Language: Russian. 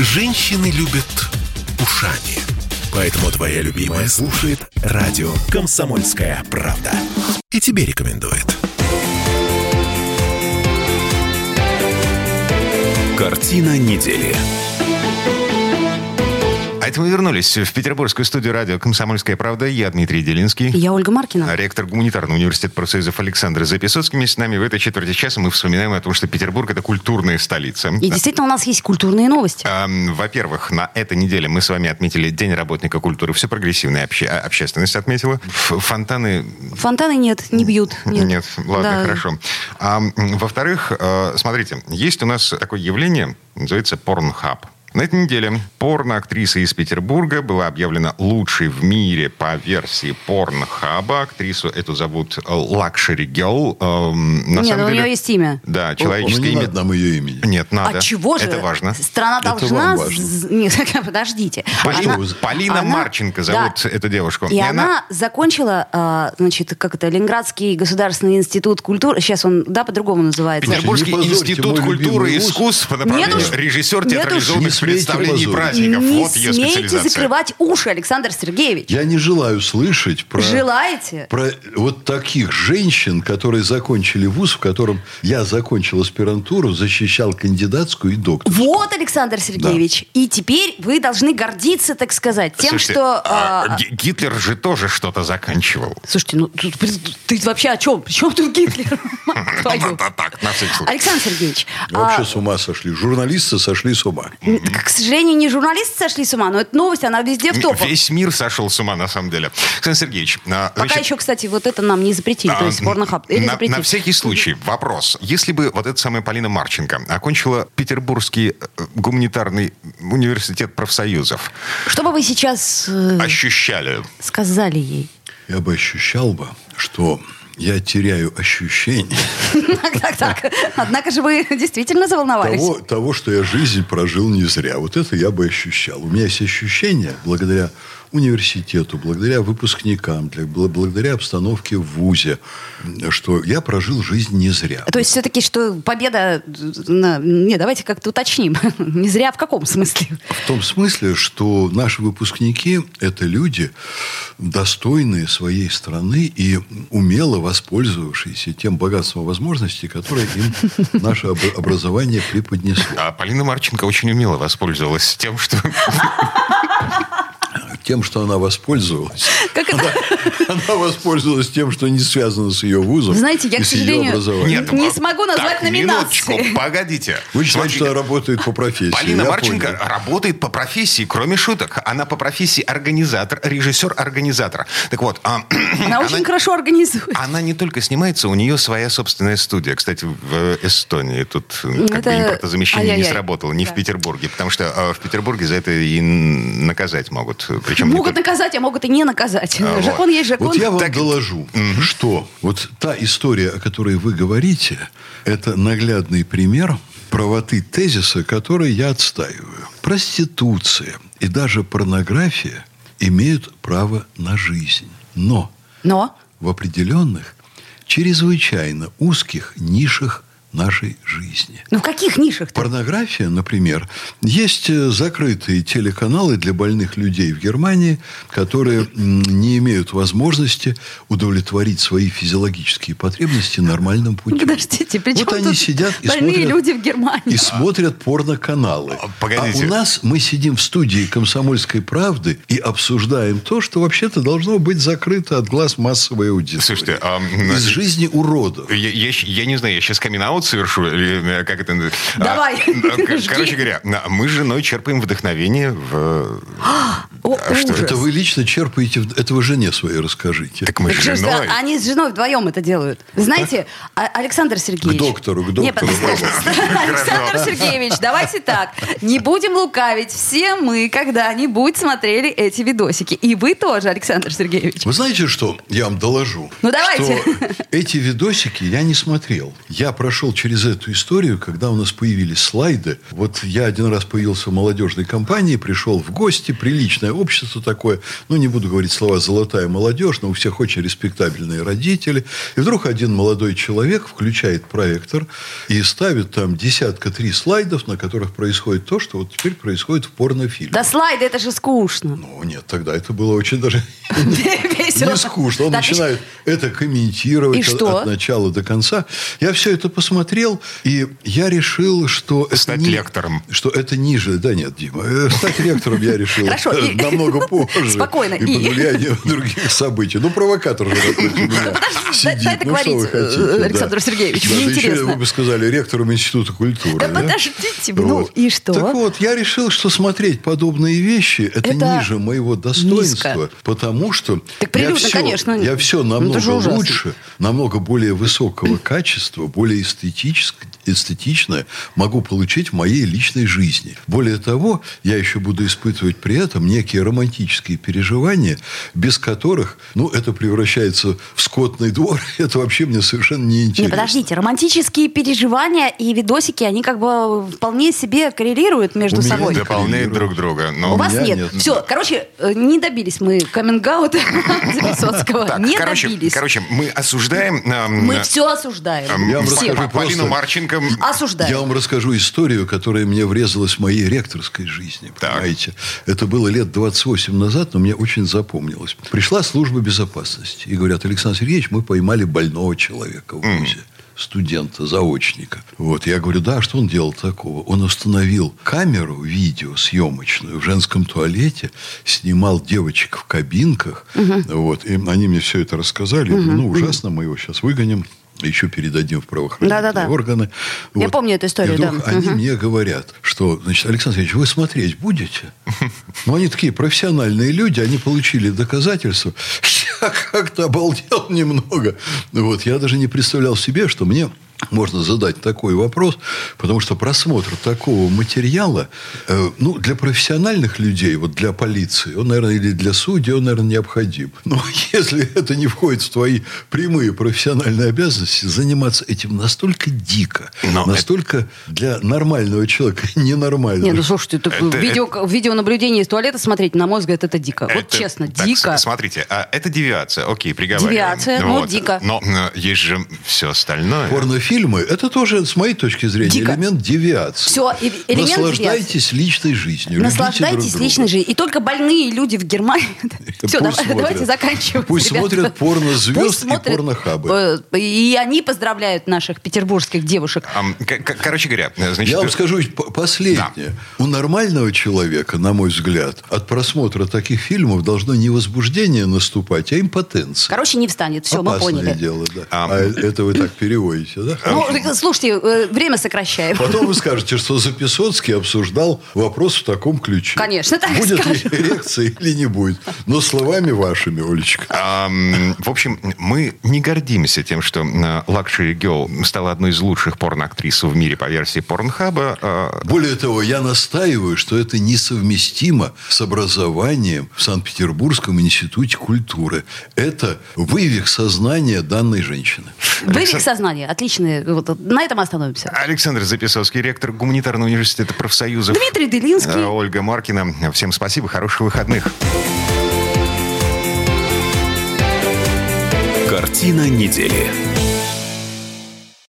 Женщины любят ушами. Поэтому твоя любимая слушает радио «Комсомольская правда». И тебе рекомендует. Картина недели. А это мы вернулись в петербургскую студию радио «Комсомольская правда». Я Дмитрий Делинский. Я Ольга Маркина. Ректор гуманитарного университета профсоюзов Александр Записоцкий. С нами в этой четверти часа мы вспоминаем о том, что Петербург – это культурная столица. И действительно у нас есть культурные новости. А, Во-первых, на этой неделе мы с вами отметили День работника культуры. Все прогрессивная обще- а, общественность отметила. Фонтаны... Фонтаны нет, не бьют. Нет, ладно, Да. хорошо. А, во-вторых, э, смотрите, есть у нас такое явление, называется Pornhub. На этой неделе порно-актриса из Петербурга была объявлена лучшей в мире по версии Pornhub а. Актрису эту зовут э, Luxury Girl. Эм, На Нет, самом ну, у деле... нее есть имя. Да, Ну, человеческое не имя. надо нам ее имени. Нет, надо. А чего же? Это важно. Страна Это должна... важно. Нет, подождите. Полина, Она- Полина она- Марченко зовут Да. эту девушку. И, она, закончила, а, значит, как это, Ленинградский государственный институт культуры. Сейчас он, да, по-другому называется. Петербургский институт культуры и искусств по направлению режиссер театрализованных Не смейте представлений и позорить. праздников. Не вот ее смейте специализация. закрывать уши, Александр Сергеевич. Я не желаю слышать про... Желаете? Про вот таких женщин, которые закончили вуз, в котором я закончил аспирантуру, защищал кандидатскую и докторскую. Вот, Александр Сергеевич. И теперь вы должны гордиться, так сказать, тем, Слушайте, что... а, а, Ги- Гитлер же тоже что-то заканчивал. Слушайте, ну тут, ты вообще о чем? При чем тут Гитлер? Да. Александр Сергеевич, Вообще а, с ума сошли. Журналисты сошли с ума. К сожалению, не журналисты сошли с ума, но эта новость, она везде в топах. Весь мир сошел с ума, на самом деле. Александр Сергеевич, а, Пока значит, еще, кстати, вот это нам не запретили, то а, есть порнохаб. На, запретили. на всякий случай вопрос. Если бы вот эта самая Полина Марченко окончила Петербургский э, гуманитарный университет профсоюзов, Что бы вы сейчас э, ощущали? сказали ей? Я бы ощущал бы, что я теряю ощущение Так, так, так. Однако же вы действительно заволновались. того, того, что я жизнь прожил не зря. Вот это я бы ощущал. У меня есть ощущение, благодаря университету, благодаря выпускникам, для- бл- благодаря обстановке в ВУЗе, что я прожил жизнь не зря. То есть все-таки, что победа... на- Не, давайте как-то уточним. Не зря в каком смысле? В том смысле, что наши выпускники – это люди, достойные своей страны и умело воспользовавшиеся тем богатством возможностей, которые им наше об- образование преподнесло. А Полина Марченко очень умело воспользовалась тем, что... Тем, что она воспользовалась. Как это? Она воспользовалась тем, что не связано с ее вузом знаете, я, к сожалению. Нет. Не смогу назвать так, номинации. минуточку, погодите. Вы считаете, что она работает по профессии. Полина я Марченко понял. работает по профессии, кроме шуток. Она по профессии организатор, режиссер-организатор. Так вот, а, Она очень хорошо организует. Она не только снимается, у нее своя собственная студия. Кстати, в Эстонии тут м, как Это- бы импортозамещение не ай-яй-яй. сработало, не в Да. Петербурге, потому что э, в Петербурге за это и наказать могут. Причем не Могут только- наказать, а могут и не наказать. А, Закон вот. есть закон. Вот я вам Так- доложу, что вот та история, о которой вы говорите, это наглядный пример правоты тезиса, который я отстаиваю. Проституция и даже порнография имеют право на жизнь. Но Но в определенных, чрезвычайно узких нишах нашей жизни. ну в каких нишах-то? Порнография, например, есть э, закрытые телеканалы для больных людей в Германии, которые не имеют возможности удовлетворить свои физиологические потребности нормальным путем. Подождите, при вот они тут сидят и больные смотрят, люди в Германии? и смотрят порноканалы. А, погодите. А у нас мы сидим в студии «Комсомольской правды» и обсуждаем то, что вообще-то должно быть закрыто от глаз массовой аудитории. Слушайте, а, Из жизни уродов. Я, я я не знаю, я сейчас камин совершу, или э, как это... называется? Давай, А, э. Короче говоря, мы с женой черпаем вдохновение в... О, А что ужас. Это вы лично черпаете, это вы жене своей расскажите. Так мы Так с женой... Они с женой вдвоем это делают. Знаете, а- Александр Сергеевич... К доктору, к Нет, доктору. подождите. Александр Сергеевич, давайте так. Не будем лукавить. Все мы когда-нибудь смотрели эти видосики. И вы тоже, Александр Сергеевич. Вы знаете, что я вам доложу? Ну, давайте. Что эти видосики я не смотрел. Я прошел через эту историю, когда у нас появились слайды. Вот я один раз появился в молодежной компании, пришел в гости, приличное общество. Общество такое, ну, не буду говорить слова «золотая молодежь», но у всех очень респектабельные родители. И вдруг один молодой человек включает проектор и ставит там десятка три слайдов, на которых происходит то, что вот теперь происходит в порнофильме. Да слайды, это же скучно. Ну, нет, тогда это было очень даже Весело. не скучно. Он начинает это комментировать от- начала до конца. Я все это посмотрел, и я решил, что... Стать лектором. Что это ниже... Да нет, Дима, э, стать лектором я решил Хорошо, намного позже. Спокойно, И и- под влиянием других событий. Ну, провокатор же сидит. дай Ну, что вы договорить, хотите? э. Александр Сергеевич, мне интересно. вы бы сказали ректором Института культуры. Да подождите ну и что? Так вот, я решил, что смотреть подобные вещи это, ниже моего достоинства, потому что я все, Ну, намного лучше, намного более высокого качества, более эстетическое, эстетичное могу получить в моей личной жизни. Более того, я еще буду испытывать при этом некие романтические переживания, без которых, ну, это превращается в скотный двор. Это вообще мне совершенно Не, неинтересно. подождите, романтические переживания и видосики, они как бы вполне себе коррелируют между У меня собой. нет. Дополняют друг друга. Но У вас меня нет. нет. Все, короче, э, не добились мы каминг-аута. Так, Не короче, добились. короче, мы осуждаем... эм, Мы все осуждаем. эм, Я вам расскажу Полину. Марченко. Осуждаем. Я вам расскажу историю, которая мне врезалась в моей ректорской жизни. Понимаете? Это было лет 28 назад, но мне очень запомнилось. Пришла служба безопасности и говорят, Александр Сергеевич, мы поймали больного человека в ВУЗе. студента, заочника. Вот, я говорю, да, а что он делал такого? Он установил камеру, видео съемочную в женском туалете, снимал девочек в кабинках. Вот, и они мне все это рассказали. Я говорю, ну, ужасно, мы его сейчас выгоним. Еще передадим в правоохранительные Да-да-да. органы. Я помню эту историю, И вдруг да. они мне говорят, что, значит, Александр Ильич, вы смотреть будете? Ну, они такие профессиональные люди, они получили доказательства. Я как-то обалдел немного. Вот, я даже не представлял себе, что мне можно задать такой вопрос, потому что просмотр такого материала, э, ну, для профессиональных людей, вот для полиции, он, наверное, или для судей, он, наверное, необходим. Но если это не входит в твои прямые профессиональные обязанности, заниматься этим настолько дико, Но настолько для нормального человека ненормально. Не, ну слушайте, так Это- видео, видеонаблюдение из туалета смотреть, на мой взгляд, это дико. вот Это- честно, так, дико. смотрите, а, это девиация, окей, приговариваем. Девиация, ну, дико. Но э, есть же все остальное. Порнофильмы – это тоже, с моей точки зрения, Дико. элемент девиации. Всё, и- элемент Наслаждайтесь личной жизнью. Наслаждайтесь друг личной жизнью. И только больные люди в Германии... Все, давайте заканчивать. Пусть ребята. смотрят порнозвезд Пусть и смотрят, порнохабы. э, И они поздравляют наших петербургских девушек. Короче говоря, значит... Я вам э, скажу последнее. У нормального человека, на мой взгляд, от просмотра таких фильмов должно не возбуждение наступать, а импотенция. Короче, не встанет. Все, мы Опасное поняли. дело, да. А, А, это вы так переводите, да? Ну, слушайте, э, время сокращаем. Потом вы скажете, что Записоцкий обсуждал вопрос в таком ключе. Конечно, так Будет скажем. ли эрекция или не будет. Но словами вашими, Олечка. Ам, В общем, мы не гордимся тем, что э, Luxury Girl стала одной из лучших порноактрис в мире по версии Порнхаба. А, Более того, я настаиваю, что это несовместимо с образованием в Санкт-Петербургском институте культуры. Это вывих сознания данной женщины. Вывих сознания. Вот, на этом остановимся. Александр Записовский, ректор гуманитарного университета профсоюзов. Дмитрий Делинский. Э, Ольга Маркина. Всем спасибо, хороших выходных. Картина недели.